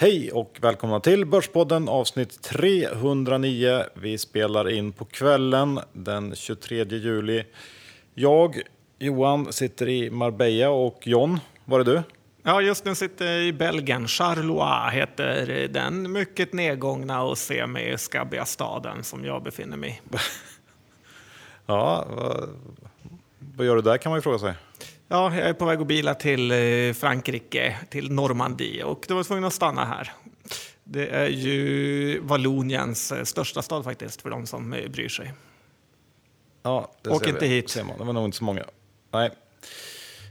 Hej och välkomna till Börspodden avsnitt 309. Vi spelar in på kvällen den 23 juli. Jag, Johan, sitter i Marbella och John, var är du? Ja, just nu sitter jag i Belgien. Charleroi heter den mycket nedgångna och semi-skabbiga staden som jag befinner mig i. ja, vad, vad gör du där kan man ju fråga sig. Ja, jag är på väg att bila till eh, Frankrike, till Normandie och då var tvungen att stanna här. Det är ju Valloniens eh, största stad faktiskt, för de som eh, bryr sig. Ja, det Åk inte vi. hit. Ser man. Det var nog inte så många. Nej.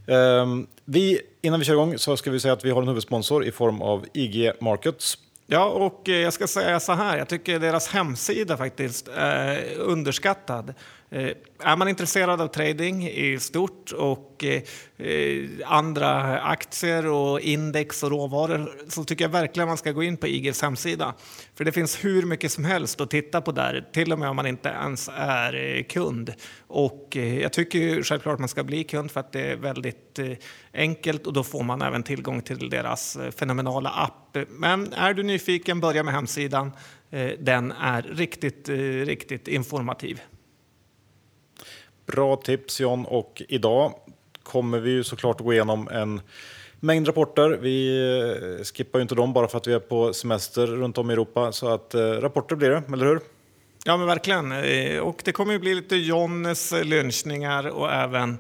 Um, vi, innan vi kör igång så ska vi säga att vi har en huvudsponsor i form av IG Markets. Ja, och jag ska säga så här, jag tycker deras hemsida faktiskt är underskattad. Eh, är man intresserad av trading i stort och eh, andra aktier och index och råvaror så tycker jag verkligen man ska gå in på IGs hemsida. För det finns hur mycket som helst att titta på där, till och med om man inte ens är eh, kund. Och jag tycker självklart man ska bli kund för att det är väldigt enkelt och då får man även tillgång till deras fenomenala app. Men är du nyfiken, börja med hemsidan. Den är riktigt, riktigt informativ. Bra tips John och idag kommer vi ju såklart att gå igenom en mängd rapporter. Vi eh, skippar ju inte dem bara för att vi är på semester runt om i Europa. Så att eh, rapporter blir det, eller hur? Ja, men verkligen. Eh, och det kommer ju bli lite Johns lynchningar och även,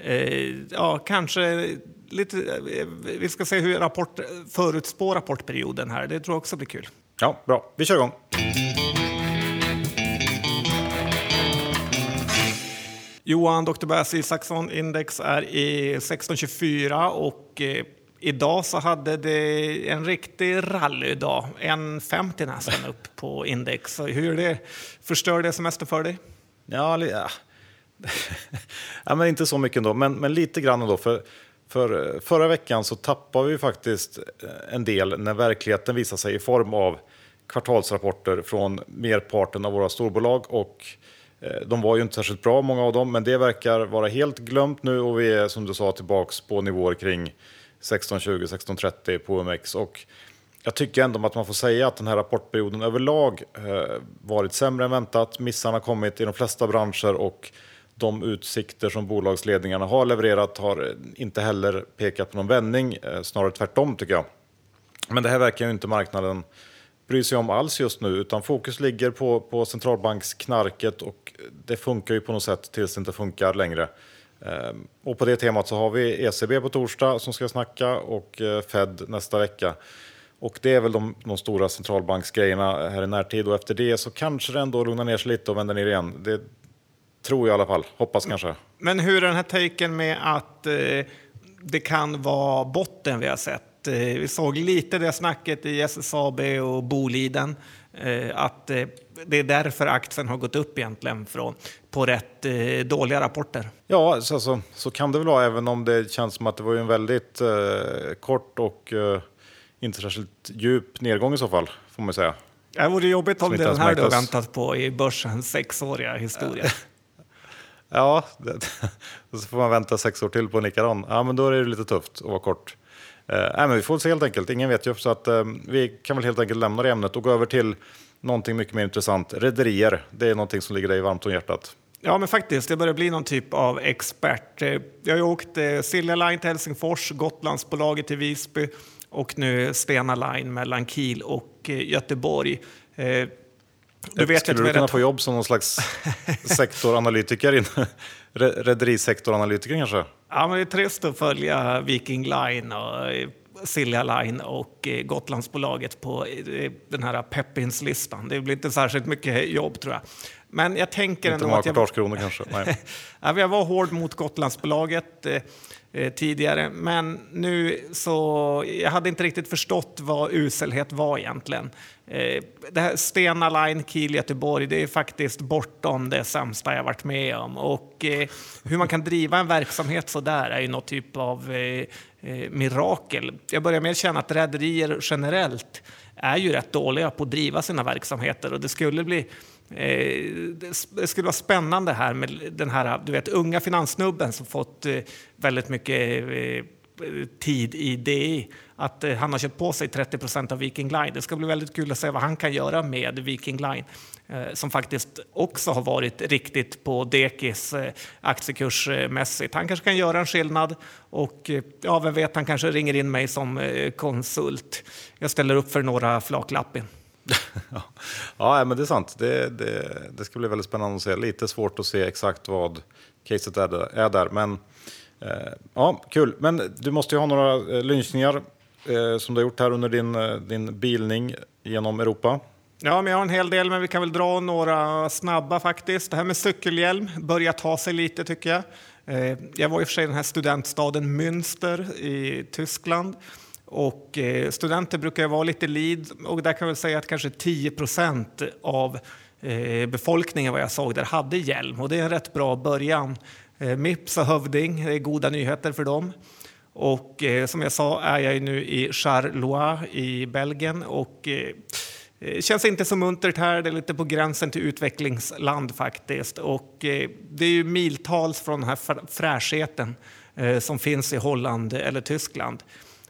eh, ja, kanske lite, vi ska se hur rapport, förutspå rapportperioden här. Det tror jag också blir kul. Ja, bra. Vi kör igång. Johan Dr. Bäs Isaksson index är i 1624 och eh, idag så hade det en riktig rallydag. 1,50 nästan upp på index. Så hur det förstör det semester för dig? Ja, ja. ja men inte så mycket ändå, men, men lite grann ändå. För, för eh, förra veckan så tappade vi faktiskt eh, en del när verkligheten visade sig i form av kvartalsrapporter från merparten av våra storbolag och Eh, de var ju inte särskilt bra, många av dem, men det verkar vara helt glömt nu och vi är som du sa tillbaks på nivåer kring 1620-1630 på OMX. Och jag tycker ändå att man får säga att den här rapportperioden överlag eh, varit sämre än väntat. Missarna har kommit i de flesta branscher och de utsikter som bolagsledningarna har levererat har inte heller pekat på någon vändning, eh, snarare tvärtom tycker jag. Men det här verkar ju inte marknaden bry sig om alls just nu, utan fokus ligger på, på centralbanksknarket och det funkar ju på något sätt tills det inte funkar längre. Ehm, och på det temat så har vi ECB på torsdag som ska snacka och eh, Fed nästa vecka. Och det är väl de, de stora centralbanksgrejerna här i närtid och efter det så kanske det ändå lugnar ner sig lite och vänder ner igen. Det tror jag i alla fall, hoppas kanske. Men hur är den här taken med att eh, det kan vara botten vi har sett? Eh, vi såg lite det snacket i SSAB och Boliden. Eh, att eh, det är därför aktien har gått upp egentligen från, på rätt dåliga rapporter. Ja, så, så, så kan det väl vara, även om det känns som att det var en väldigt eh, kort och eh, inte särskilt djup nedgång i så fall, får man säga. Det vore jobbigt om det den här du har väntat på i börsens sexåriga historia. ja, det, så får man vänta sex år till på en likadan. Ja, men då är det lite tufft att vara kort. Eh, men vi får se helt enkelt, ingen vet ju. Så att, eh, vi kan väl helt enkelt lämna det ämnet och gå över till någonting mycket mer intressant. Rederier, det är någonting som ligger dig varmt om hjärtat. Ja, men faktiskt. Det börjar bli någon typ av expert. Eh, jag har ju åkt eh, Silja Line till Helsingfors, Gotlandsbolaget till Visby och nu Stena Line mellan Kiel och eh, Göteborg. Eh, du vet Skulle du kunna få jobb som någon slags sektoranalytiker? Rederisektoranalytiker kanske? Ja, men det är trist att följa Viking Line och eh, Silja Line och eh, Gotlandsbolaget på eh, den här Peppins-listan. Det blir inte särskilt mycket jobb tror jag. Men jag tänker inte ändå att jag... kronor kanske? Nej. ja, jag var hård mot Gotlandsbolaget eh, tidigare, men nu så... Jag hade inte riktigt förstått vad uselhet var egentligen. Eh, det här Stena Line, Kiel, Göteborg, det är faktiskt bortom det sämsta jag varit med om. Och eh, hur man kan driva en verksamhet så där är ju något typ av eh, eh, mirakel. Jag börjar med att känna att rederier generellt är ju rätt dåliga på att driva sina verksamheter och det skulle bli Eh, det skulle vara spännande här med den här du vet, unga finanssnubben som fått eh, väldigt mycket eh, tid i DI att han har köpt på sig 30 procent av Viking Line. Det ska bli väldigt kul att se vad han kan göra med Viking Line som faktiskt också har varit riktigt på dekis aktiekursmässigt. Han kanske kan göra en skillnad och ja, vem vet, han kanske ringer in mig som konsult. Jag ställer upp för några flaklappin. ja, men det är sant. Det, det, det, ska bli väldigt spännande att se. Lite svårt att se exakt vad caset är där. Är där. Men eh, ja, kul. Men du måste ju ha några eh, lynchningar eh, som du har gjort här under din, eh, din bilning genom Europa. Ja, men jag har en hel del, men vi kan väl dra några snabba faktiskt. Det här med cykelhjälm börjar ta sig lite tycker jag. Eh, jag var i och för sig i den här studentstaden Münster i Tyskland och eh, studenter brukar vara lite lid och där kan vi säga att kanske 10 procent av eh, befolkningen vad jag såg där hade hjälm och det är en rätt bra början. Eh, Mips och Hövding, det är goda nyheter för dem. Och eh, som jag sa är jag nu i Charleroi i Belgien och det känns inte så muntert här, det är lite på gränsen till utvecklingsland faktiskt. Och det är ju miltals från den här fräschheten som finns i Holland eller Tyskland.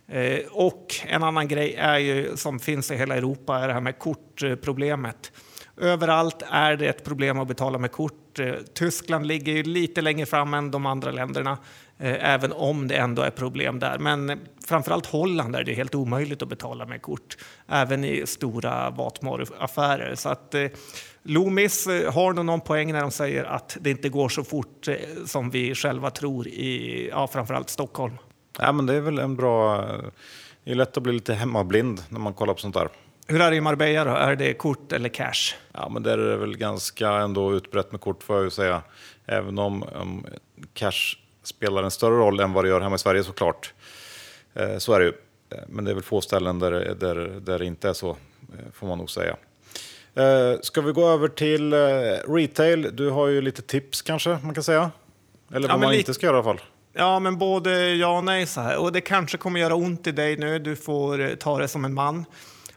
Eh, och en annan grej är ju, som finns i hela Europa är det här med kortproblemet. Överallt är det ett problem att betala med kort. Eh, Tyskland ligger ju lite längre fram än de andra länderna, eh, även om det ändå är problem där. Men framförallt Holland är det helt omöjligt att betala med kort, även i stora matvaruaffärer. Så att Loomis har nog någon poäng när de säger att det inte går så fort som vi själva tror i ja, framförallt Stockholm. Ja, men det är väl en bra... Det är lätt att bli lite hemmablind när man kollar på sånt där. Hur är det i Marbella då? Är det kort eller cash? Ja, men där är det väl ganska ändå utbrett med kort får jag ju säga. Även om, om cash spelar en större roll än vad det gör hemma i Sverige såklart. Eh, så är det ju. Eh, men det är väl få ställen där, där, där det inte är så, eh, får man nog säga. Eh, ska vi gå över till eh, retail? Du har ju lite tips kanske, man kan säga. Eller vad ja, man inte ska göra i alla fall. Ja, men både ja och nej så här. Och det kanske kommer göra ont i dig nu. Du får eh, ta det som en man.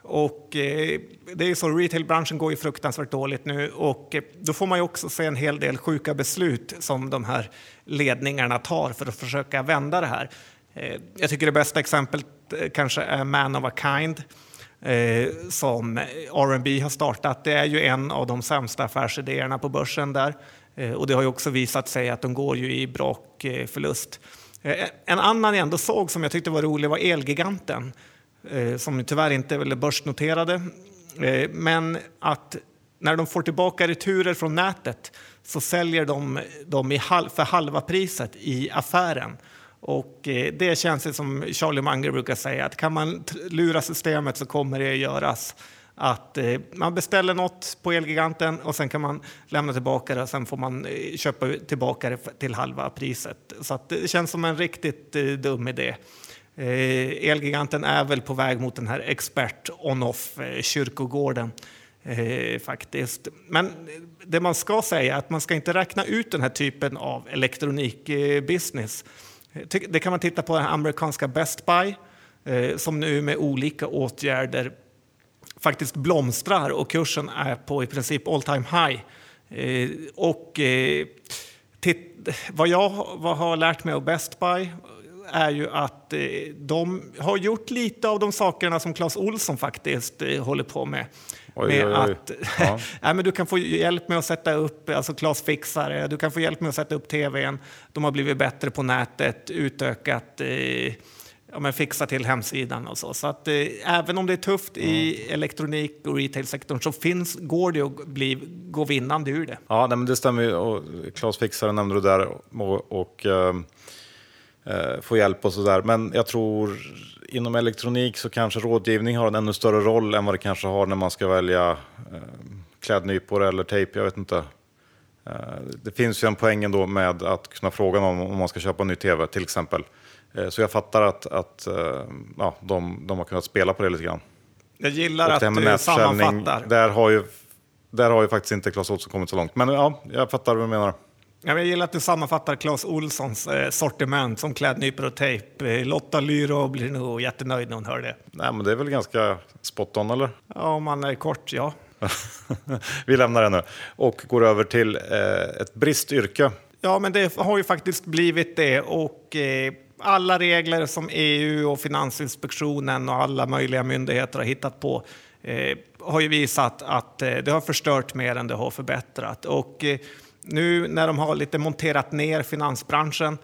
Och eh, det är så, retailbranschen går ju fruktansvärt dåligt nu och eh, då får man ju också se en hel del sjuka beslut som de här ledningarna tar för att försöka vända det här. Eh, jag tycker det bästa exemplet eh, kanske är Man of a Kind eh, som R&B har startat. Det är ju en av de sämsta affärsidéerna på börsen där. Eh, och det har ju också visat sig att de går ju i brak eh, förlust. Eh, en annan jag ändå såg som jag tyckte var rolig var Elgiganten som tyvärr inte är börsnoterade. Men att när de får tillbaka returer från nätet så säljer de dem för halva priset i affären. Och det känns som Charlie Munger brukar säga, att kan man lura systemet så kommer det att göras att eh, man beställer något på Elgiganten och sen kan man lämna tillbaka det och sen får man eh, köpa tillbaka det till halva priset. Så det känns som en riktigt eh, dum idé. Elgiganten är väl på väg mot den här expert-on-off-kyrkogården Eh, faktiskt. Men det man ska säga är att man ska inte räkna ut den här typen av elektronikbusiness. Det kan man titta på den amerikanska Best Buy som nu med olika åtgärder faktiskt blomstrar och kursen är på i princip all time high. Eh, och eh, titt, vad jag vad har lärt mig av Best Buy är ju att eh, de har gjort lite av de sakerna som Clas Olsson faktiskt eh, håller på med. Oj, med oj, oj. Att, ja. ja. men du kan få hjälp med att sätta upp, alltså Clas Fixare, du kan få hjälp med att sätta upp tvn. De har blivit bättre på nätet, utökat eh, ja, men fixa till hemsidan och så. Så att eh, även om det är tufft mm. i elektronik och retailsektorn så finns, går det att bli, gå vinnande ur det. Ja, nej, men det stämmer ju. Och Klas Fixare nämnde du där och, och eh, eh, få hjälp och så där. Men jag tror inom elektronik så kanske rådgivning har en ännu större roll än vad det kanske har när man ska välja eh, klädnypor eller tejp. Jag vet inte. Eh, det finns ju en poäng ändå med att kunna fråga någon om man ska köpa en ny tv till exempel. Eh, så jag fattar att, att eh, ja, de, de har kunnat spela på det lite grann. Jag gillar att du sammanfattar. Där har, ju, där har ju faktiskt inte Clas Ohlson kommit så långt. Men ja, jag fattar vad du menar. Jag gillar att du sammanfattar Clas Olssons eh, sortiment som klädnypor och tejp. Lotta Lyro blir nog jättenöjd när hon hör det. Nej, men det är väl ganska spot on, eller? Ja, om man är kort, ja. Vi lämnar det nu och går över till eh, ett bristyrke. Ja, men det har ju faktiskt blivit det. Och eh, alla regler som EU och Finansinspektionen och alla möjliga myndigheter har hittat på eh, har ju visat att eh, det har förstört mer än det har förbättrat. Och eh, nu när de har lite monterat ner finansbranschen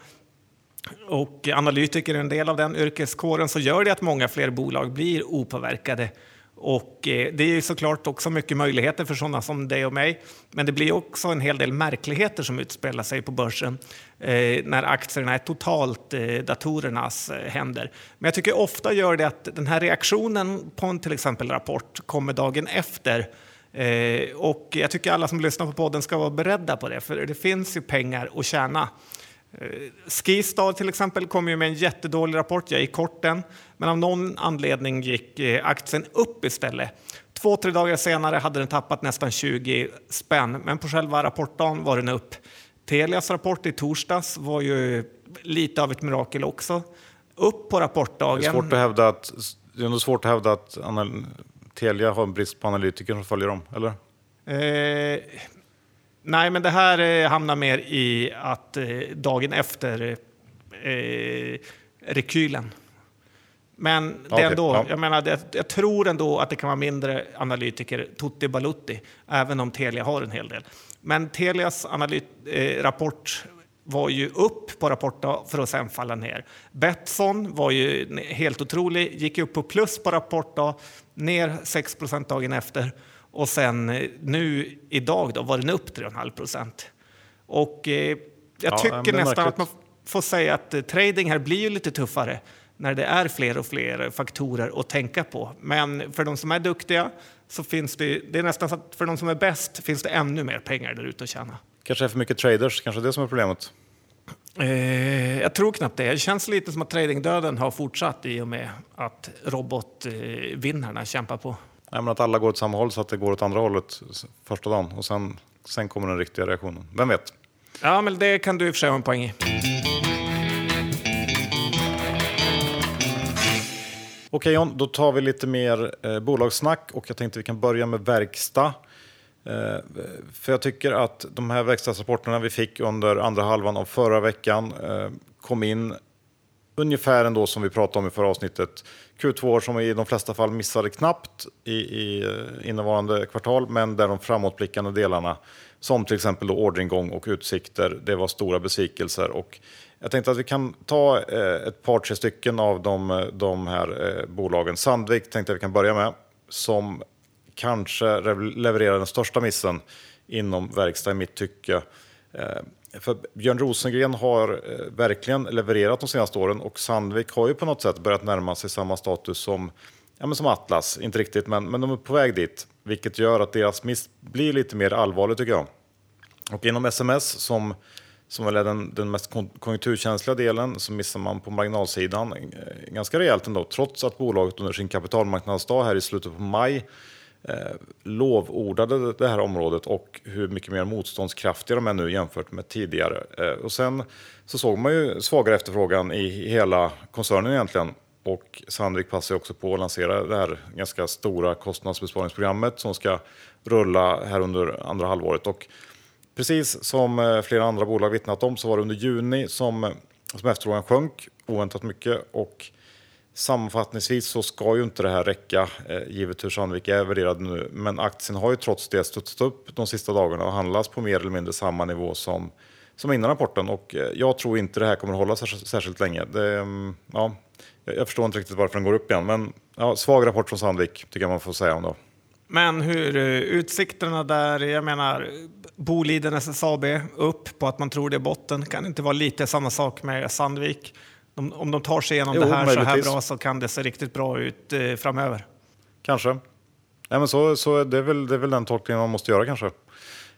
och analytiker är en del av den yrkeskåren så gör det att många fler bolag blir opåverkade och eh, det är såklart också mycket möjligheter för sådana som dig och mig. Men det blir också en hel del märkligheter som utspelar sig på börsen eh, när aktierna är totalt eh, datorernas eh, händer. Men jag tycker ofta gör det att den här reaktionen på en till exempel rapport kommer dagen efter. Eh, och jag tycker alla som lyssnar på podden ska vara beredda på det, för det finns ju pengar att tjäna. Skistar till exempel kom ju med en jättedålig rapport, jag gick kort den, men av någon anledning gick eh, aktien upp istället. Två, tre dagar senare hade den tappat nästan 20 spänn, men på själva rapportdagen var den upp. Telias rapport i torsdags var ju lite av ett mirakel också. Upp på rapportdagen. Det är svårt att hävda att, det är svårt att, hävda att Telia har en brist på analytiker som följer dem, eller? Eh, Nej, men det här eh, hamnar mer i att eh, dagen efter eh, rekylen. Men det okay, ändå, ja. jag, menar, det, jag tror ändå att det kan vara mindre analytiker, tutti balutti, även om Telia har en hel del. Men Telias analyt, eh, rapport var ju upp på rapportdag för att sen falla ner. Betsson var ju helt otrolig, gick upp på plus på rapportdag, ner 6% dagen efter. Och sen eh, nu idag då var den upp 3,5 procent. Och eh, jag tycker nästan märkligt. att man får säga att eh, trading här blir lite tuffare när det är fler och fler faktorer att tänka på. Men för de som är duktiga så finns det, det är nästan så att för de som är bäst finns det ännu mer pengar där ute att tjäna. Kanske är för mycket traders, kanske det som är problemet? Eh, jag tror knappt det. Det känns lite som att tradingdöden har fortsatt i och med att robotvinnarna kämpar på. Nej, men att alla går åt samma håll så att det går åt andra hållet första dagen och sen, sen kommer den riktiga reaktionen. Vem vet? Ja, men det kan du i och för sig ha en poäng i. Okej John, då tar vi lite mer eh, bolagssnack och jag tänkte vi kan börja med verkstad. Eh, för jag tycker att de här verkstadsrapporterna vi fick under andra halvan av förra veckan eh, kom in ungefär ändå som vi pratade om i förra avsnittet. Q2 som i de flesta fall missade knappt i, i eh, innevarande kvartal, men där de framåtblickande delarna, som till exempel orderingång och utsikter, det var stora besvikelser. Och jag tänkte att vi kan ta ett par, tre stycken av de, de här bolagen. Sandvik tänkte jag vi kan börja med, som kanske levererar den största missen inom verkstad i mitt tycke. Eh, för Björn Rosengren har eh, verkligen levererat de senaste åren och Sandvik har ju på något sätt börjat närma sig samma status som, ja, men som Atlas. Inte riktigt, men, men de är på väg dit. Vilket gör att deras miss blir lite mer allvarlig tycker jag. Och inom SMS, som, som väl är den, den mest konjunkturkänsliga delen, så missar man på marginalsidan eh, ganska rejält ändå. Trots att bolaget under sin kapitalmarknadsdag här i slutet på maj eh, lovordade det här området och hur mycket mer motståndskraftiga de är nu jämfört med tidigare. Eh, och sen så såg man ju svagare efterfrågan i hela koncernen egentligen. Och Sandvik passar också på att lansera det här ganska stora kostnadsbesparingsprogrammet som ska rulla här under andra halvåret. Och precis som eh, flera andra bolag vittnat om så var det under juni som, eh, som efterfrågan sjönk oväntat mycket. Och Sammanfattningsvis så ska ju inte det här räcka, eh, givet hur Sandvik är värderad nu. Men aktien har ju trots det studsat upp de sista dagarna och handlas på mer eller mindre samma nivå som, som innan rapporten. Och eh, jag tror inte det här kommer att hålla särskilt länge. Det, mm, ja, jag förstår inte riktigt varför den går upp igen. Men ja, svag rapport från Sandvik tycker jag man får säga om då. Men hur eh, utsikterna där, jag menar Boliden SSAB upp på att man tror det är botten, kan inte vara lite samma sak med Sandvik? De, om de tar sig igenom jo, det här möjligtvis. så här bra så kan det se riktigt bra ut eh, framöver. Kanske. Nej, men så, så det, är väl, det är väl den tolkningen man måste göra kanske.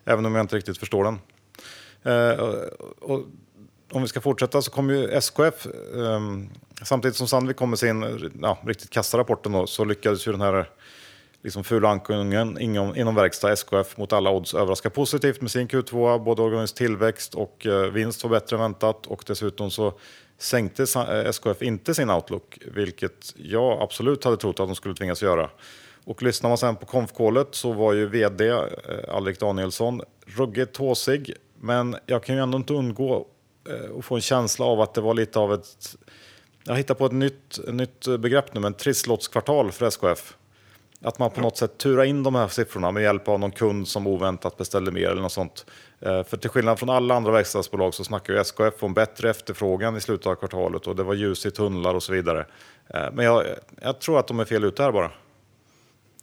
Även om jag inte riktigt förstår den. Eh, och, om vi ska fortsätta så kommer ju SKF, eh, samtidigt som Sandvik kom med sin ja, riktigt kassa rapporten då, så lyckades ju den här liksom fula ankungen inom, inom verkstad, SKF, mot alla odds överraska positivt med sin Q2. Både organisk tillväxt och eh, vinst var bättre än väntat och dessutom så sänkte SKF eh, inte sin outlook, vilket jag absolut hade trott att de skulle tvingas göra. Och lyssnar man sen på konfkålet så var ju vd eh, Alrik Danielsson ruggigt tåsig, men jag kan ju ändå inte undgå eh, få en känsla av att det var lite av ett... Jag hittar på ett nytt, nytt begrepp nu, men trisslotskvartal för SKF. Att man på något sätt turar in de här siffrorna med hjälp av någon kund som oväntat beställde mer eller något sånt. Eh, för till skillnad från alla andra verkstadsbolag så snackar ju SKF om bättre efterfrågan i slutet av kvartalet och det var ljus i tunnlar och så vidare. Eh, men jag, jag tror att de är fel ute här bara.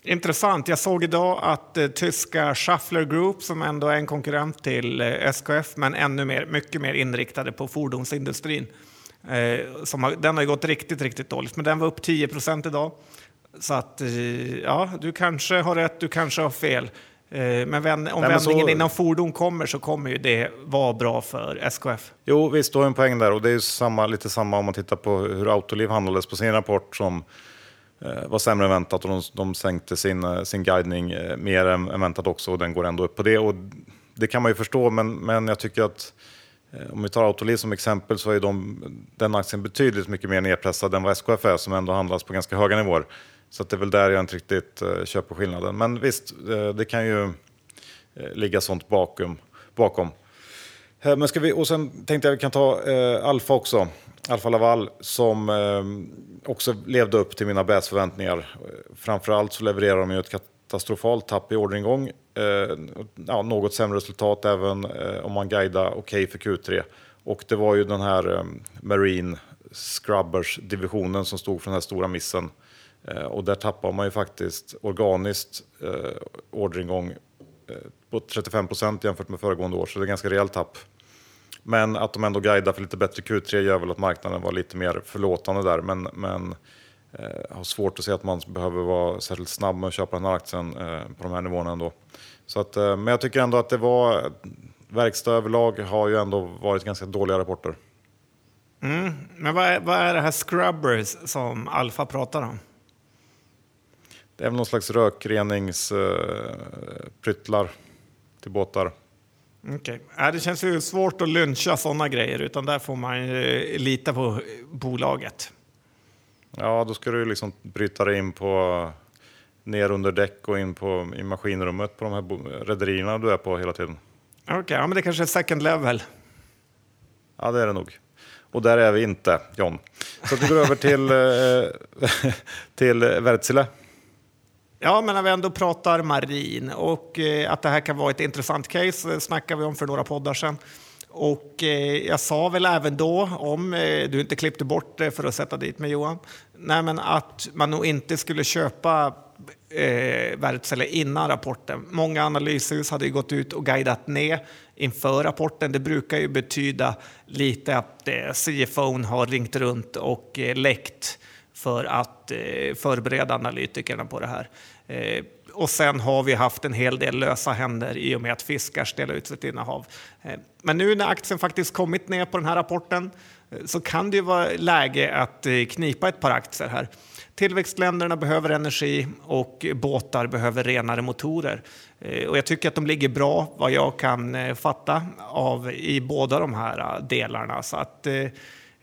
Intressant. Jag såg idag att eh, tyska Schaffler Group, som ändå är en konkurrent till eh, SKF, men ännu mer, mycket mer inriktade på fordonsindustrin. Eh, som har, den har gått riktigt, riktigt dåligt, men den var upp 10 procent idag. Så att, eh, ja, du kanske har rätt, du kanske har fel. Eh, men vän, om Nej, men vändningen så... inom fordon kommer så kommer ju det vara bra för SKF. Jo, visst, du har en poäng där. Och det är ju samma, lite samma om man tittar på hur Autoliv handlades på sin rapport som eh, var sämre än väntat och de, de sänkte sin, eh, sin guidning eh, mer än, än väntat också och den går ändå upp på det. Och det kan man ju förstå, men, men jag tycker att eh, om vi tar Autoliv som exempel så är de, den aktien betydligt mycket mer nedpressad än vad SKF är som ändå handlas på ganska höga nivåer. Så det är väl där jag inte riktigt eh, köper skillnaden. Men visst, eh, det kan ju eh, ligga sånt bakom. bakom. men ska vi, och sen tänkte jag att vi kan ta Alfa också. Alfa Laval som också levde upp till mina bästförväntningar. Framförallt så levererar de ju ett katastrofalt tapp i orderingång. ja, något sämre resultat även om man guidar okej okay för Q3. Och det var ju den här Marine Scrubbers-divisionen som stod för den här stora missen Eh, Eh, och där tappar man ju faktiskt organiskt eh, orderingång eh, på 35 procent jämfört med föregående år, så det är ganska rejält tapp. Men att de ändå guidar för lite bättre Q3 gör väl att marknaden var lite mer förlåtande där. Men, men eh, har svårt att se att man behöver vara särskilt snabb med att köpa den här aktien eh, på de här nivåerna ändå. Så att, eh, men jag tycker ändå att det var, verkstad överlag har ju ändå varit ganska dåliga rapporter. Mm. Men vad är, vad är det här Scrubbers som Alfa pratar om? Det är väl någon slags rökreningspryttlar uh, till båtar. Okay. Äh, det känns ju svårt att lyncha sådana grejer, utan där får man ju lita på bolaget. Ja, då ska du liksom bryta dig in på ner under däck och in på, i maskinrummet på de här rederierna du är på hela tiden. Okej, okay, ja, men det kanske är second level. Ja, det är det nog. Och där är vi inte, John. Så vi går över till, eh, till Wärtsilä. Ja, men när vi ändå pratar marin och eh, att det här kan vara ett intressant case eh, snackade vi om för några poddar sedan. Och eh, jag sa väl även då, om du inte klippte bort det för att sätta dit mig Johan, nej, men att man nog inte skulle köpa eh, Wärtsilä innan rapporten. Många analyshus hade ju gått ut och guidat ner inför rapporten. Det brukar ju betyda lite att eh, CFO har ringt runt och eh, läckt för att eh, förbereda analytikerna på det här. Eh, och sen har vi haft en hel del lösa händer i och med att fiskar ställer ut sitt innehav. Eh, men nu när aktien faktiskt kommit ner på den här rapporten eh, så kan det ju vara läge att eh, knipa ett par aktier här. Tillväxtländerna behöver energi och båtar behöver renare motorer. Och jag tycker att de ligger bra vad jag kan fatta av i båda de här delarna. Så att, Eh,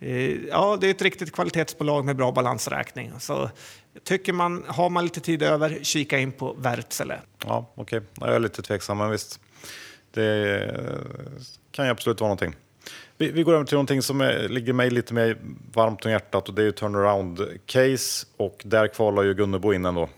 Eh, ja, det är ett riktigt kvalitetsbolag med bra balansräkning. Så tycker man, har man lite tid över, kika in på Wärtsilä. Ja, okej. Okay. Jag är lite tveksam, men visst. Det eh, kan ju absolut vara någonting. Vi, vi går över till någonting som är, ligger mig lite mer varmt om hjärtat och det är ju turnaround-case och där kvalar ju Gunnebo in ändå.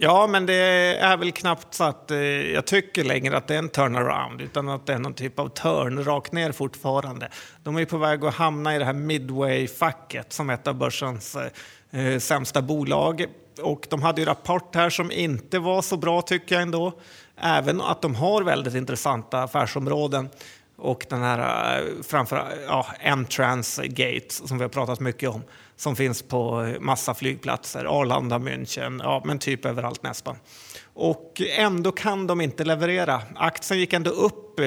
Ja, men det är väl knappt så att eh, jag tycker längre att det är en turnaround, utan att det är någon typ av turn rakt ner fortfarande. De är på väg att hamna i det här midway-facket som är ett av börsens eh, eh, sämsta bolag. Och de hade ju rapport här som inte var så bra tycker jag ändå. Även att de har väldigt intressanta affärsområden och den här eh, framför ja, Entrance Gate som vi har pratat mycket om som finns på massa flygplatser, Arlanda, München, ja men typ överallt nästan. Och ändå kan de inte leverera. Aktien gick ändå upp eh,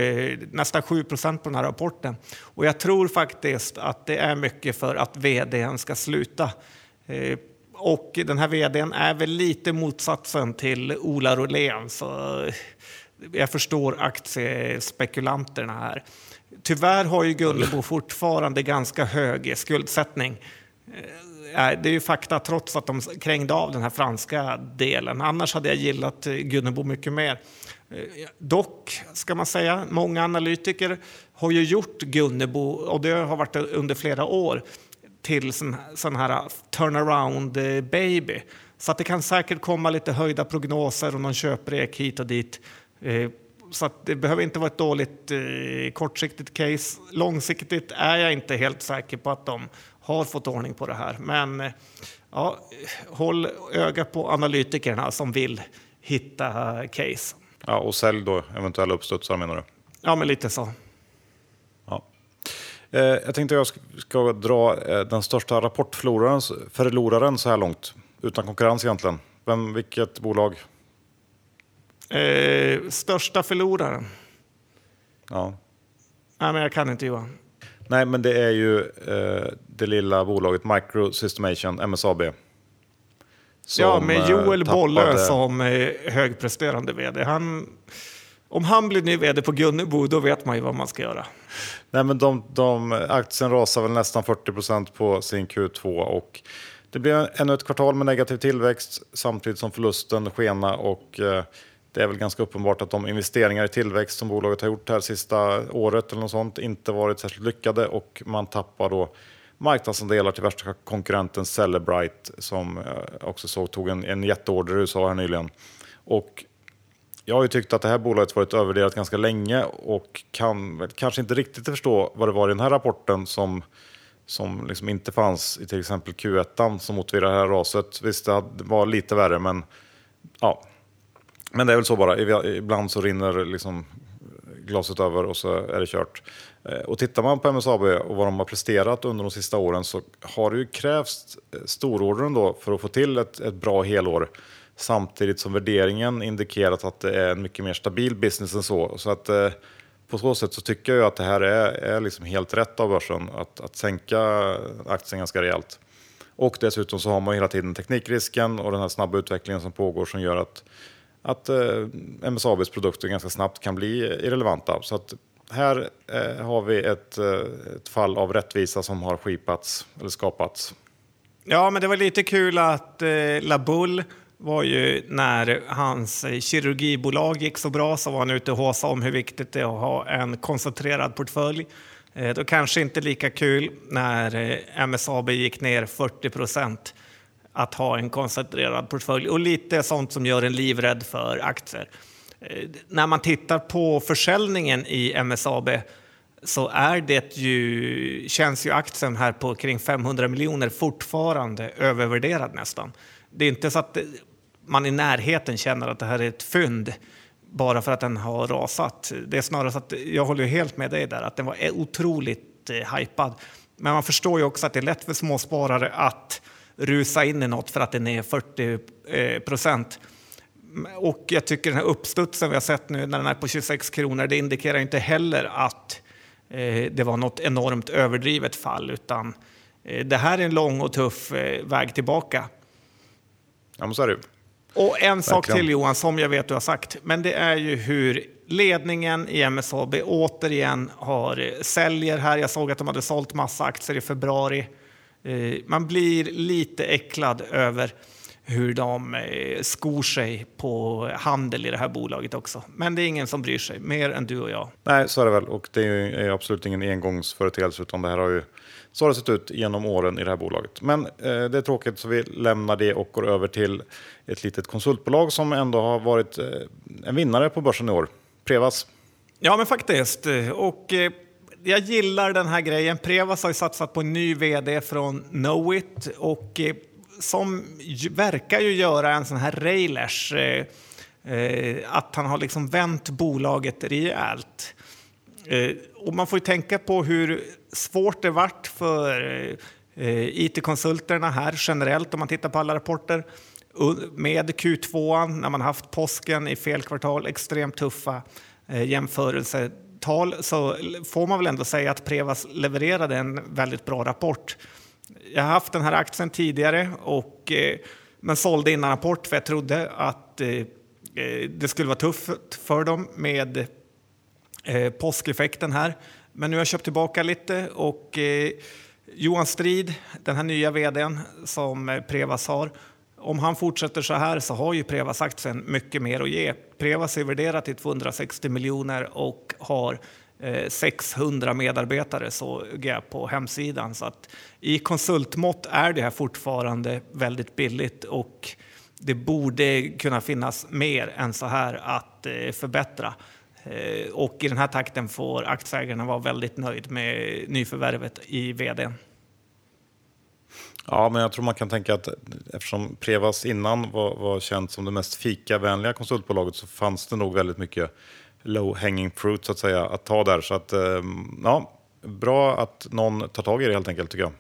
nästan 7% på den här rapporten. Och jag tror faktiskt att det är mycket för att vdn ska sluta. Eh, och den här vdn är väl lite motsatsen till Ola Rolén. Så jag förstår aktiespekulanterna här. Tyvärr har ju Gullebo fortfarande ganska hög skuldsättning. Eh, det är ju fakta trots att de krängde av den här franska delen. Annars hade jag gillat eh, Gunnebo mycket mer. Eh, dock, ska man säga, många analytiker har ju gjort Gunnebo, och det har varit under flera år, till sån, sån här turnaround baby. Så att det kan säkert komma lite höjda prognoser och någon köprek hit och dit. Så att det behöver inte vara ett dåligt kortsiktigt case. Långsiktigt är jag inte helt säker på att de har fått ordning på det här. Men eh, ja, håll öga på analytikerna som vill hitta case. Ja, och sälj då eventuella uppstudsar menar du? Ja, men lite så. Ja. Eh, jag tänkte jag ska dra eh, den största rapportförloraren så här långt, utan konkurrens egentligen. Vem, vilket bolag Eh, största förloraren? Ja. Nej, men jag kan inte Johan. Nej, men det är ju eh, det lilla bolaget Microsystemation, MSAB. ja, med eh, Joel tappade... Bolle som högpresterande vd. Han, om han blir ny vd på Gunnebo, då vet man ju vad man ska göra. Nej, men de, de, aktien rasar väl nästan 40 procent på sin Q2 och det blir ännu ett kvartal med negativ tillväxt samtidigt som förlusten skena och eh, det är väl ganska uppenbart att de investeringar i tillväxt som bolaget har gjort här sista året eller något sånt inte varit särskilt lyckade och man tappar då marknadsandelar till värsta konkurrenten Celebrite som eh, också såg, tog en, en jätteorder i USA här nyligen. Och jag har ju tyckt att det här bolaget varit övervärderat ganska länge och kan kanske inte riktigt förstå vad det var i den här rapporten som, som liksom inte fanns i till exempel Q1 som motiverar det här raset. Visst, det var lite värre, men ja, men det är väl så bara, ibland så rinner liksom glaset över och så är det kört. Eh, och tittar man på MSAB och vad de har presterat under de sista åren så har det ju krävts stororder storordern då för att få till ett, ett bra helår. Samtidigt som värderingen indikerat att det är en mycket mer stabil business än så. Så att eh, på så sätt så tycker jag att det här är, är liksom helt rätt av börsen att, att sänka aktien ganska rejält. Och dessutom så har man hela tiden teknikrisken och den här snabba utvecklingen som pågår som gör att att eh, MSABs produkter ganska snabbt kan bli irrelevanta. Så att här eh, har vi ett, eh, ett, fall av rättvisa som har skipats eller skapats. Ja, men det var lite kul att eh, Labull var ju när hans kirurgibolag gick så bra så var han ute och håsade om hur viktigt det är att ha en koncentrerad portfölj. Eh, då kanske inte lika kul när eh, MSAB gick ner 40 procent att ha en koncentrerad portfölj och lite sånt som gör en livrädd för aktier. Eh, när man tittar på försäljningen i MSAB så är det ju, känns ju aktien här på kring 500 miljoner fortfarande övervärderad nästan. Det är inte så att eh, man i närheten känner att det här är ett fynd bara för att den har rasat. Det är snarare så att jag håller helt med dig där, att den var otroligt eh, hypad. Men man förstår ju också att det är lätt för småsparare att rusa in i något för att den är 40 eh, procent. Och jag tycker den här uppstudsen vi har sett nu när den är på 26 kronor, det indikerar inte heller att eh, det var något enormt överdrivet fall, utan eh, det här är en lång och tuff väg tillbaka. Ja, men så är det Och en sak till Johan, som jag vet du har sagt, men det är ju hur ledningen i MSAB återigen har, säljer här. Jag såg att de hade sålt massa aktier i februari. Eh, man blir lite äcklad över hur de eh, skor sig på handel i det här bolaget också. Men det är ingen som bryr sig, mer än du och jag. Nej, så är det väl. Och det är absolut ingen engångsföreteelse, utan det här har ju så har det sett ut genom åren i det här bolaget. Men eh, det är tråkigt, så vi lämnar det och går över till ett litet konsultbolag som ändå har varit eh, en vinnare på börsen i år. Prevas. Ja, men faktiskt. Och eh, jag gillar den här grejen. Prevas har ju satsat på en ny vd från Knowit och eh, som verkar ju göra en sån här Railers. Eh, eh, att han har liksom vänt bolaget rejält. Och man får ju tänka på hur svårt det varit för IT-konsulterna här generellt om man tittar på alla rapporter med Q2 när man haft påsken i fel kvartal, extremt tuffa jämförelser tal så får man väl ändå säga att Prevas levererade en väldigt bra rapport. Jag har haft den här aktien tidigare och eh, men sålde innan rapport för jag trodde att eh, eh, det skulle vara tufft för dem med eh, påskeffekten här. Men nu har jag köpt tillbaka lite och eh, Johan Strid, den här nya vdn som Prevas har, om han fortsätter så här så har ju Prevas-aktien mycket mer att ge. Prevas är värderat till 260 miljoner och har eh, 600 medarbetare såg jag på hemsidan. Så att I konsultmått är det här fortfarande väldigt billigt och det borde kunna finnas mer än så här att eh, förbättra. Eh, och i den här takten får aktieägarna vara väldigt nöjd med nyförvärvet i vd. Ja, men jag tror man kan tänka att eftersom Prevas innan var, var känt som det mest fikavänliga konsultbolaget så fanns det nog väldigt mycket low hanging fruit så att säga att ta där. Så att, ehm, ja, bra att någon tar tag i det helt enkelt tycker jag.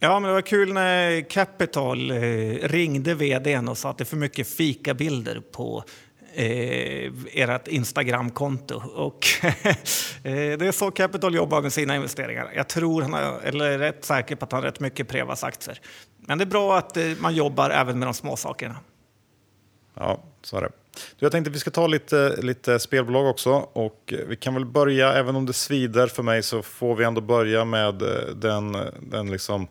Ja, men det var kul när Capital eh, ringde vdn och sa att det är för mycket fikabilder på eh, ert Instagramkonto. Och eh, det är så Capital jobbar med sina investeringar. Jag tror han har, eller är rätt säker på att han har rätt mycket Prevas aktier. Men det är bra att eh, man jobbar även med de små sakerna. Ja, så är det. Jag tänkte att vi ska ta lite, lite spelbolag också. Och eh, vi kan väl börja, även om det svider för mig, så får vi ändå börja med den, den liksom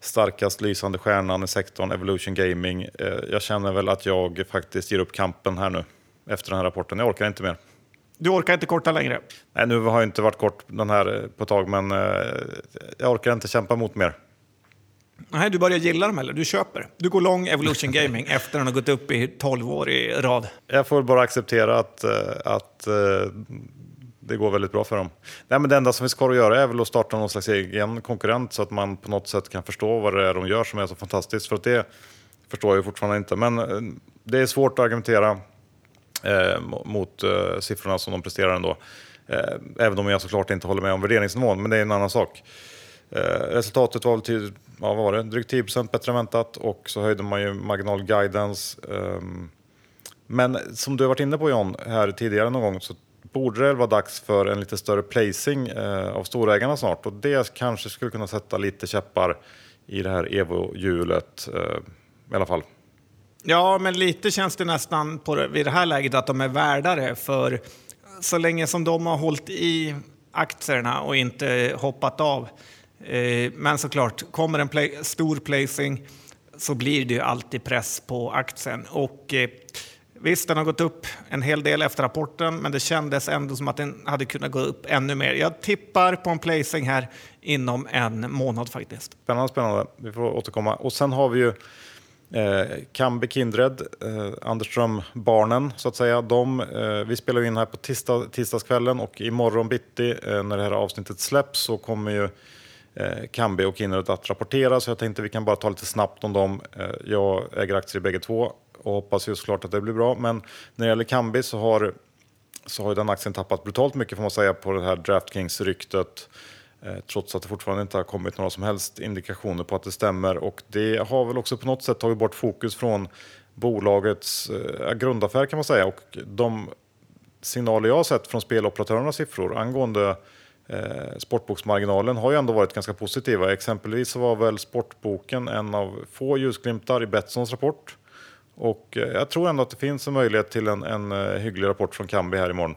starkast lysande stjärnan i sektorn, Evolution Gaming. Eh, jag känner väl att jag faktiskt ger upp kampen här nu efter den här rapporten. Jag orkar inte mer. Du orkar inte korta längre? Nej, nu har jag inte varit kort den här eh, på ett tag, men jag orkar inte kämpa mot mer. Nej, du börjar gilla dem eller? Du köper? Du går lång Evolution Gaming efter att ha gått upp i 12 år i rad? Jag får bara acceptera att, eh, att eh, det går väldigt bra för dem. Nej, men det enda som finns kvar att göra är väl att starta någon slags egen konkurrent så att man på något sätt kan förstå vad det är de gör som är så fantastiskt. För att det förstår jag fortfarande inte. Men eh, det är svårt att argumentera eh, mot eh, siffrorna som de presterar ändå. Eh, även om jag såklart inte håller med om värderingsnivån, men det är en annan sak. Eh, resultatet var väl till, ja, vad var det, drygt 10 bättre än väntat och så höjde man ju marginal guidance. Ehm. Men som du har varit inne på John, här tidigare någon gång så borde det vara dags för en lite större placing eh, av storägarna snart och det kanske skulle kunna sätta lite käppar i det här Evo-hjulet eh, i alla fall. Ja, men lite känns det nästan på det, vid det här läget att de är värdare för så länge som de har hållit i aktierna och inte hoppat av Eh, men såklart, kommer en play, stor placing så blir det ju alltid press på aktien. Och eh, visst, den har gått upp en hel del efter rapporten, men det kändes ändå som att den hade kunnat gå upp ännu mer. Jag tippar på en placing här inom en månad faktiskt. Spännande, spännande. Vi får återkomma. Och sen har vi ju Eh, Kambi Kindred, eh, Anderström-barnen så att säga. De, eh, vi spelar in här på tisdag, tisdagskvällen och imorgon bitti eh, när det här avsnittet släpps så kommer ju eh, Kambi och Kindred att rapportera. Så jag tänkte vi kan bara ta lite snabbt om dem. Eh, jag äger aktier i bägge två och hoppas ju såklart att det blir bra. Men när det gäller Kambi så har, så har den aktien tappat brutalt mycket får man säga på det här Draftkings-ryktet. Eh, trots att det fortfarande inte har kommit några som helst indikationer på att det stämmer. Och det har väl också på något sätt tagit bort fokus från bolagets eh, grundaffär kan man säga. Och de signaler jag har sett från speloperatörernas siffror angående eh, sportboksmarginalen har ju ändå varit ganska positiva. Exempelvis så var väl Sportboken en av få ljusglimtar i Betssons rapport. Och eh, jag tror ändå att det finns en möjlighet till en, en eh, hygglig rapport från Kambi här imorgon.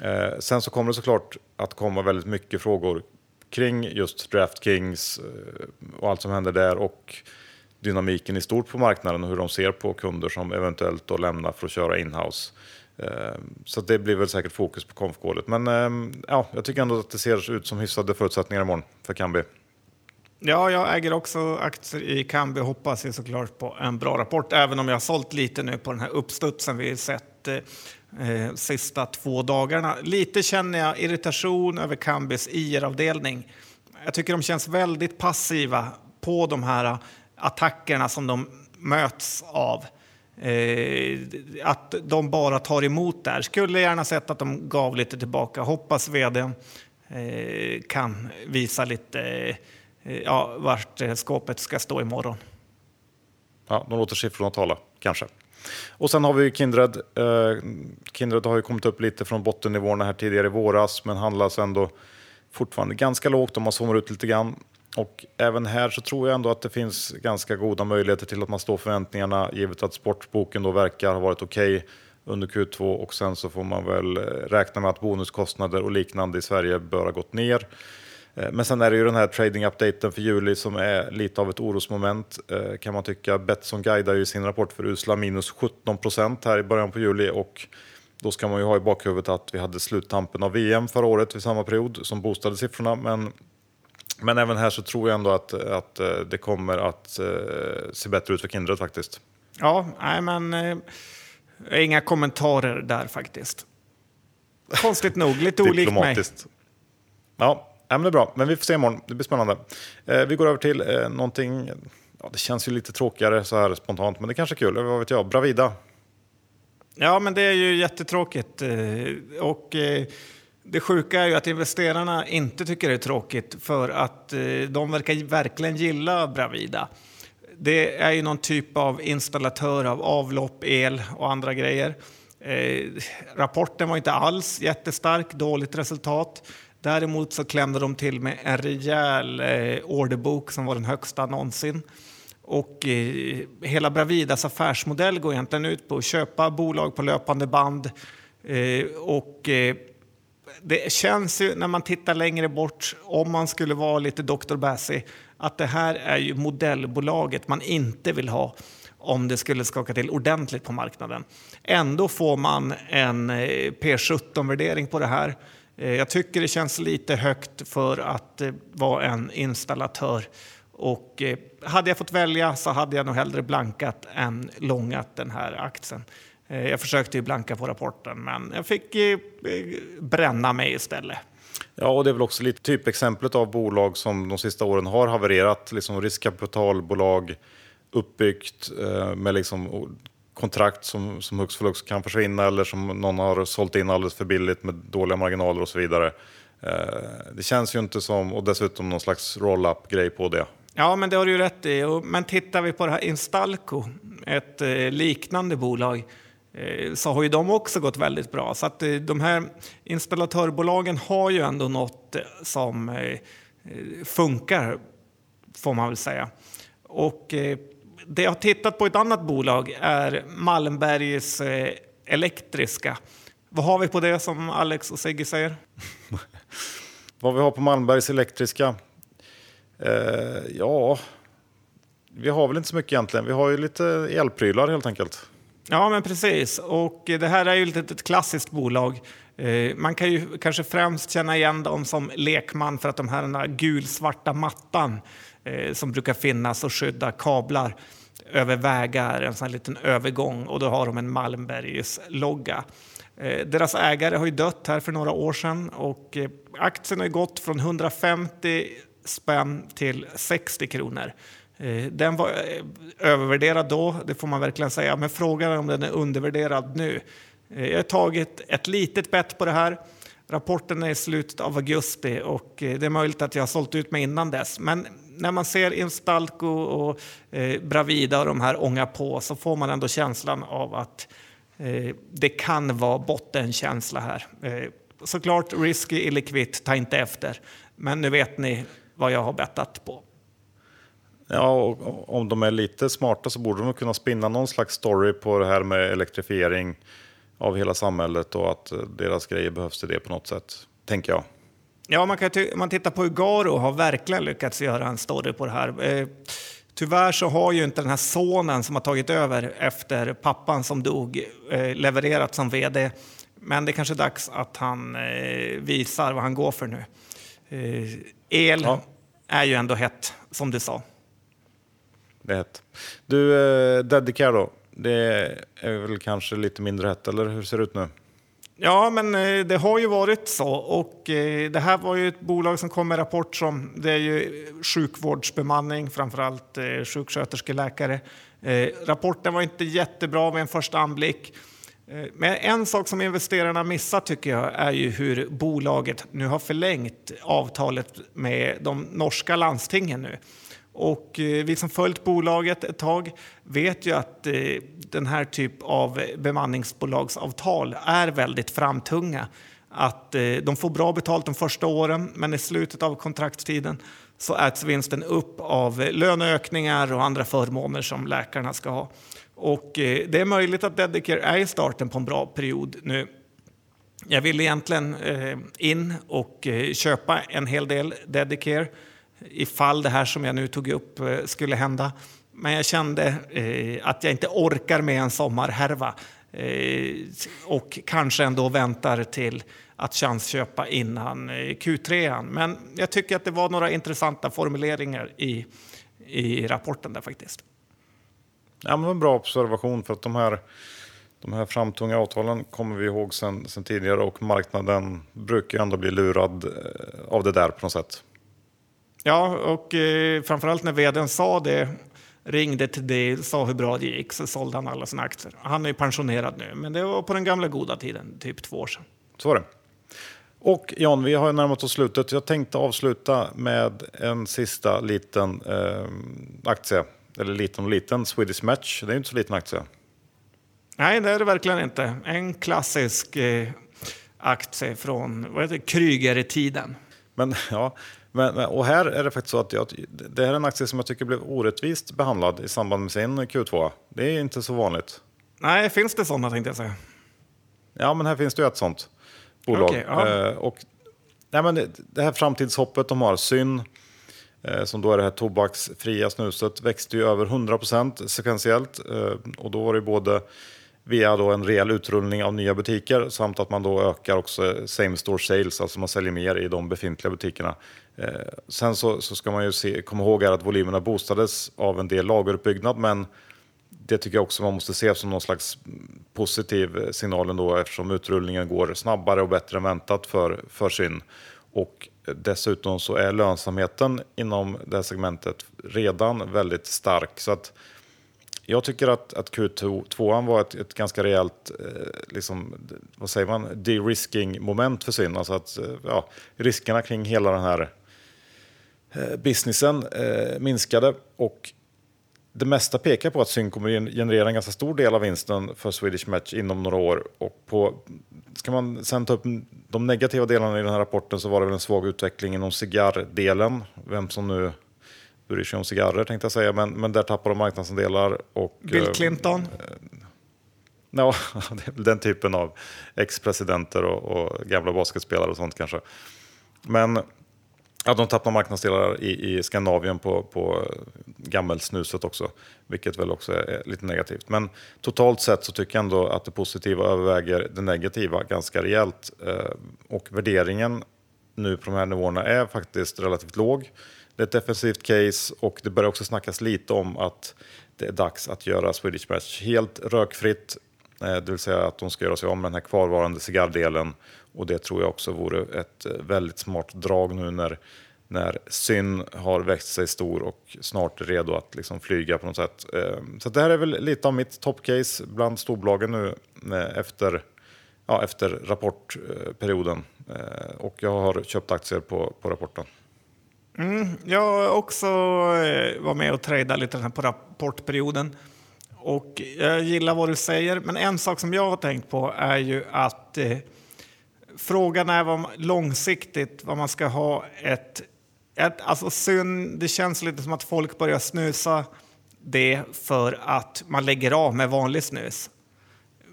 Eh, sen så kommer det såklart att komma väldigt mycket frågor kring just DraftKings eh, och allt som händer där och dynamiken i stort på marknaden och hur de ser på kunder som eventuellt då lämnar för att köra inhouse. Eh, så det blir väl säkert fokus på konfkålet. Men ja, jag tycker ändå att det ser ut som hyfsade förutsättningar imorgon för Kambi. Ja, jag äger också aktier i Kambi och hoppas ju såklart på en bra rapport, även om jag har sålt lite nu på den här uppstudsen vi sett eh, eh sista två dagarna. Lite känner jag irritation över Kambis IR-avdelning. Jag tycker de känns väldigt passiva på de här attackerna som de möts av. Eh, att de bara tar emot där. Skulle gärna sett att de gav lite tillbaka. Hoppas vd eh, kan visa lite eh, Eh, ja, vart eh, skåpet ska stå imorgon. Ja, de låter siffrorna tala, kanske. Och sen har vi Kindred. Eh, Kindred har ju kommit upp lite från bottennivåerna här tidigare i våras, men handlas ändå fortfarande ganska lågt om man zoomar ut lite grann. Och även här så tror jag ändå att det finns ganska goda möjligheter till att man står förväntningarna givet att sportboken då verkar ha varit okej okay under Q2 och sen så får man väl räkna med att bonuskostnader och liknande i Sverige bör ha gått ner. Eh, men sen är det ju den här trading-updaten för juli som är lite av ett orosmoment eh, kan man tycka. Betsson guidar ju sin rapport för usla minus 17 procent här i början på juli och då ska man ju ha i bakhuvudet att vi hade sluttampen av VM förra året vid samma period som boostade siffrorna. Men, men även här så tror jag ändå att, att eh, det kommer att se bättre ut för Kindred faktiskt. Ja, nej men eh, inga kommentarer där faktiskt. Konstigt nog, lite olikt mig. Ja, men det är bra. Men vi får se imorgon. Det blir spännande. Eh, vi går över till eh, någonting... Ja, det känns ju lite tråkigare så här spontant, men det kanske är kul. Vad vet jag? Bravida. Ja, men det är ju jättetråkigt. Eh, och eh, det sjuka är ju att investerarna inte tycker det är tråkigt för att eh, de verkar verkligen gilla Bravida. Det är ju någon typ av installatör av avlopp, el och andra grejer. Eh, rapporten var inte alls jättestark, dåligt resultat. Däremot så klämde de till med en rejäl eh, orderbok som var den högsta någonsin. Och eh, hela Bravidas affärsmodell går egentligen ut på att köpa bolag på löpande band. Eh, och eh, det känns ju när man tittar längre bort, om man skulle vara lite Dr. Bassi, att det här är ju modellbolaget man inte vill ha om det skulle skaka till ordentligt på marknaden. Ändå får man en eh, P17-värdering på det här. Eh, jag tycker det känns lite högt för att eh, vara en installatör. Och eh, hade jag fått välja så hade jag nog hellre blankat än långat den här aktien. Jag försökte ju blanka på rapporten men jag fick bränna mig istället. Ja, och det är väl också lite typexemplet av bolag som de sista åren har havererat. Liksom riskkapitalbolag uppbyggt med liksom kontrakt som, som hux flux kan försvinna eller som någon har sålt in alldeles för billigt med dåliga marginaler och så vidare. Eh, det känns ju inte som, och dessutom någon slags roll-up-grej på det. Ja, men det har du ju rätt i. Men tittar vi på det här Instalco, ett eh, liknande bolag, eh, så har ju de också gått väldigt bra. Så att de här installatörbolagen har ju ändå något som funkar, får man väl säga. Och det jag har tittat på ett annat bolag är Malmbergs Elektriska. Vad har vi på det som Alex och Sigge säger? Vad vi har på Malmbergs Elektriska? Eh, ja, vi har väl inte så mycket egentligen. Vi har ju lite elprylar helt enkelt. Ja, men precis. Och det här är ju ett, ett klassiskt bolag. Eh, man kan ju kanske främst känna igen dem som lekman för att de här den här gulsvarta mattan eh, Eh, som brukar finnas och skydda kablar över vägar, en sån här liten övergång och då har de en Malmbergs logga. Eh, deras ägare har ju dött här för några år sedan och eh, aktien har gått från 150 spänn till 60 kronor. Den var övervärderad då, det får man verkligen säga, men frågan är om den är undervärderad nu. Jag har tagit ett litet bett på det här. Rapporten är i slutet av augusti och eh, det är möjligt att jag har sålt ut mig innan dess. Men när man ser Instalco och eh, Bravida och de här ånga på så får man ändå känslan av att eh, det kan vara bottenkänsla här. Såklart risky illikvitt, ta inte efter. Men nu vet ni vad jag har bettat på. Ja, och om de är lite smarta så borde de kunna spinna någon slags story på det här med elektrifiering av hela samhället och att deras grejer behövs till det på något sätt, tänker jag. Ja, man kan man tittar på hur Garo har verkligen lyckats göra en story på det här. Eh, tyvärr så har ju inte den här sonen som har tagit över efter pappan som dog eh, levererat som vd. Men det är kanske är dags att han eh, visar vad han går för nu. Eh, el ja. är ju ändå hett, som du sa det är hett. Du, eh, Dedicare då? Det är väl kanske lite mindre hett, eller hur ser det ut nu? Ja, men eh, det har ju varit så. Och eh, det här var ju ett bolag som kom med rapport som det är ju sjukvårdsbemanning, framförallt eh, sjuksköterskor, läkare. Eh, rapporten var inte jättebra vid en första anblick. Men en sak som investerarna missar tycker jag är ju hur bolaget nu har förlängt avtalet med de norska landstingen nu. Och eh, vi som följt bolaget ett tag vet ju att eh, den här typ av bemanningsbolagsavtal är väldigt framtunga. Att eh, de får bra betalt de första åren, men i slutet av kontraktstiden så äts vinsten upp av löneökningar och andra förmåner som läkarna ska ha. Och det är möjligt att Dedicare är i starten på en bra period nu. Jag ville egentligen in och köpa en hel del Dedicare ifall det här som jag nu tog upp eh, skulle hända. Men jag kände eh, att jag inte orkar med en sommarhärva eh, och kanske ändå väntar till att chansköpa innan Q3. Men jag tycker att det var några intressanta formuleringar i, i rapporten där faktiskt. Ja, men en bra observation för att de här, de här framtunga avtalen kommer vi ihåg sen, sen tidigare och marknaden brukar ändå bli lurad av det där på något sätt. Ja, och eh, framförallt när vdn sa det, ringde till det, sa hur bra det gick, så sålde han alla sina aktier. Han är ju pensionerad nu, men det var på den gamla goda tiden, typ två år sedan. Så var det. Och Jan, vi har närmat oss slutet. Jag tänkte avsluta med en sista liten eh, aktie. Eller liten och liten, Swedish Match. Det är inte så liten aktie. Nej, det är det verkligen inte. En klassisk eh, aktie från vad heter, Kryger-tiden. Men ja, men, och här är det faktiskt så att jag, det här är en aktie som jag tycker blev orättvist behandlad i samband med sin Q2. Det är inte så vanligt. Nej, finns det sådana tänkte jag säga? Ja, men här finns det ju ett sådant bolag. Okay, eh, och, nej, men det, det, här framtidshoppet de har, Syn, eh, som då är det här tobaksfria snuset, växte ju över 100% sekventiellt. Eh, och då var det både via då en rejäl utrullning av nya butiker samt att man då ökar också same store sales, alltså man säljer mer i de befintliga butikerna. Eh, sen så, så, ska man ju se, komma ihåg att volymerna boostades av en del lageruppbyggnad, men det tycker jag också man måste se som någon slags positiv signal ändå eftersom utrullningen går snabbare och bättre än väntat för, för syn. Och dessutom så är lönsamheten inom det här segmentet redan väldigt stark. Så att jag tycker att, att Q2 var ett, ett ganska rejält eh, liksom, vad säger man, de-risking moment för Syn. Alltså att eh, ja, riskerna kring hela den här eh, businessen eh, minskade och det mesta pekar på att Syn kommer generera en ganska stor del av vinsten för Swedish Match inom några år. Och på, ska man sen ta upp de negativa delarna i den här rapporten så var det väl en svag utveckling inom cigarrdelen. Vem som nu bryr sig om cigarrer tänkte jag säga, men, men där tappar de marknadsandelar. Och, Bill eh, Clinton? Eh, ja, den typen av ex-presidenter och, och, gamla basketspelare och sånt kanske. Men ja, de tappar marknadsdelar i, i Skandinavien på, på gammelsnuset också, vilket väl också är lite negativt. Men totalt sett så tycker jag ändå att det positiva överväger det negativa ganska rejält. Eh, och värderingen nu på de här nivåerna är faktiskt relativt låg. Det är ett defensivt case och det börjar också snackas lite om att det är dags att göra Swedish Match helt rökfritt. Eh, det vill säga att de ska göra sig om med den här kvarvarande cigarrdelen. Och det tror jag också vore ett eh, väldigt smart drag nu när, när Syn har växt sig stor och snart är redo att liksom flyga på något sätt. Eh, så det här är väl lite av mitt toppcase bland storbolagen nu efter, ja, efter rapportperioden. Och jag har köpt aktier på, på rapporten. Mm, jag också var med och tradade lite på rapportperioden. Och jag gillar vad du säger, men en sak som jag har tänkt på är ju att eh, frågan är vad man, långsiktigt vad man ska ha ett, ett... Alltså syn, det känns lite som att folk börjar snusa det för att man lägger av med vanlig snus.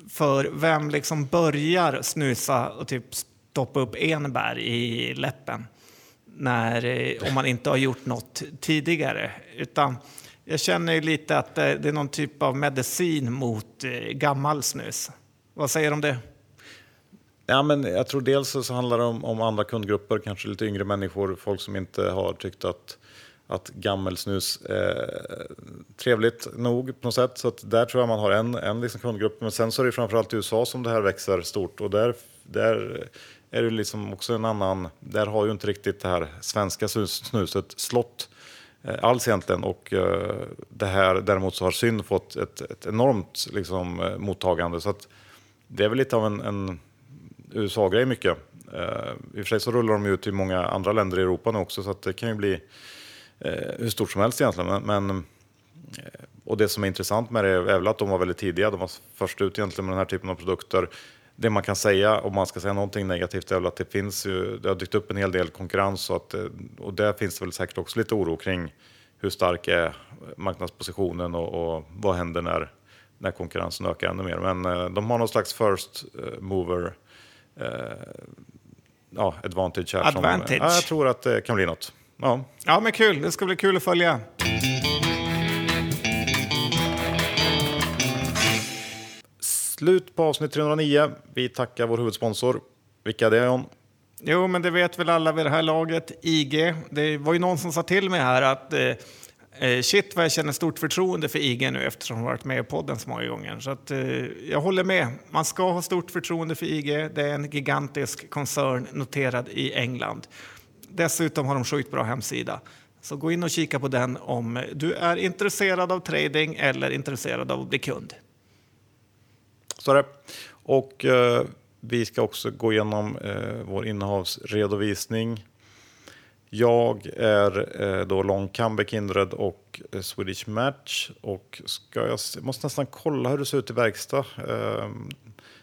För vem liksom börjar snusa och typ stoppa upp enbär i läppen? när, eh, om man inte har gjort något tidigare. Utan jag känner lite att det är någon typ av medicin mot eh, gammal snus. Vad säger du om det? Ja, men jag tror dels så handlar det om, om, andra kundgrupper, kanske lite yngre människor, folk som inte har tyckt att, att gammelsnus är eh, trevligt nog på något sätt. Så där tror jag man har en, en liksom kundgrupp. Men sen så är det framförallt i USA som det här växer stort och där, där är det liksom också en annan, där har ju inte riktigt det här svenska snuset slått Eh, alls egentligen. Och eh, det här däremot så har synd fått ett, ett enormt liksom, eh, mottagande. Så att det är väl lite av en, en USA-grej mycket. I och för sig så rullar de ut i många andra länder i Europa nu också så att det kan ju bli hur stort som helst egentligen. Men, och det som är intressant med det är väl att de var väldigt tidiga. De var först ut egentligen med den här typen av produkter det man kan säga, om man ska säga någonting negativt, är väl att det finns ju, det har dykt upp en hel del konkurrens och, att, och där finns det väl säkert också lite oro kring hur stark är marknadspositionen och, och vad händer när, när konkurrensen ökar ännu mer. Men eh, de har någon slags first eh, mover eh, ja, advantage här. Advantage. Som, ja, jag tror att det kan bli något. Ja. Ja, men kul. Det ska bli kul att följa. Slut på avsnitt 309. Vi tackar vår huvudsponsor. Vilka är det John? Jo, men det vet väl alla vid det här laget. IG. Det var ju någon som sa till mig här att eh, eh shit vad jag känner stort förtroende för IG nu eftersom de varit med i podden så många gånger. Så att, eh, jag håller med. Man ska ha stort förtroende för IG. Det är en gigantisk koncern noterad i England. Dessutom har de sjukt bra hemsida. Så gå in och kika på den om du är intresserad av trading eller intresserad av att bli kund. Så är det. Och eh, vi ska också gå igenom eh, vår innehavsredovisning. Jag är eh, då long comeback Kindred och eh, Swedish Match. Och ska jag måste nästan kolla hur det ser ut i verkstad. Eh,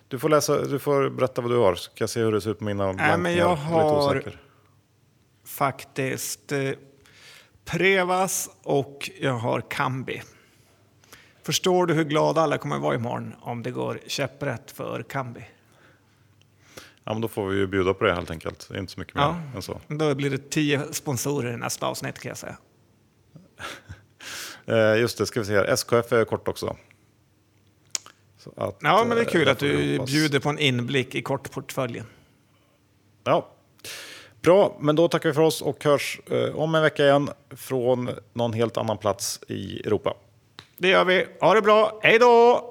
du får, läsa, du får berätta vad du har, så ska jag se hur det ser ut på mina blankningar. men jag har faktiskt eh, Prevas och jag har Kambi. Förstår du hur glada alla kommer vara imorgon om det går käpprätt för Kambi? Ja, men då får vi ju bjuda på det helt enkelt. Det är inte så mycket mer ja, än så. Då blir det tio sponsorer i nästa avsnitt kan jag säga. Eh, just det, ska vi se här. SKF är kort också. Att, ja, men det är kul att du bjuder på en inblick i kortportföljen. Ja, bra. Men då tackar vi för oss och hörs eh, om en vecka igen från någon helt annan plats i Europa. Det gör vi. Ha det bra. Hej då!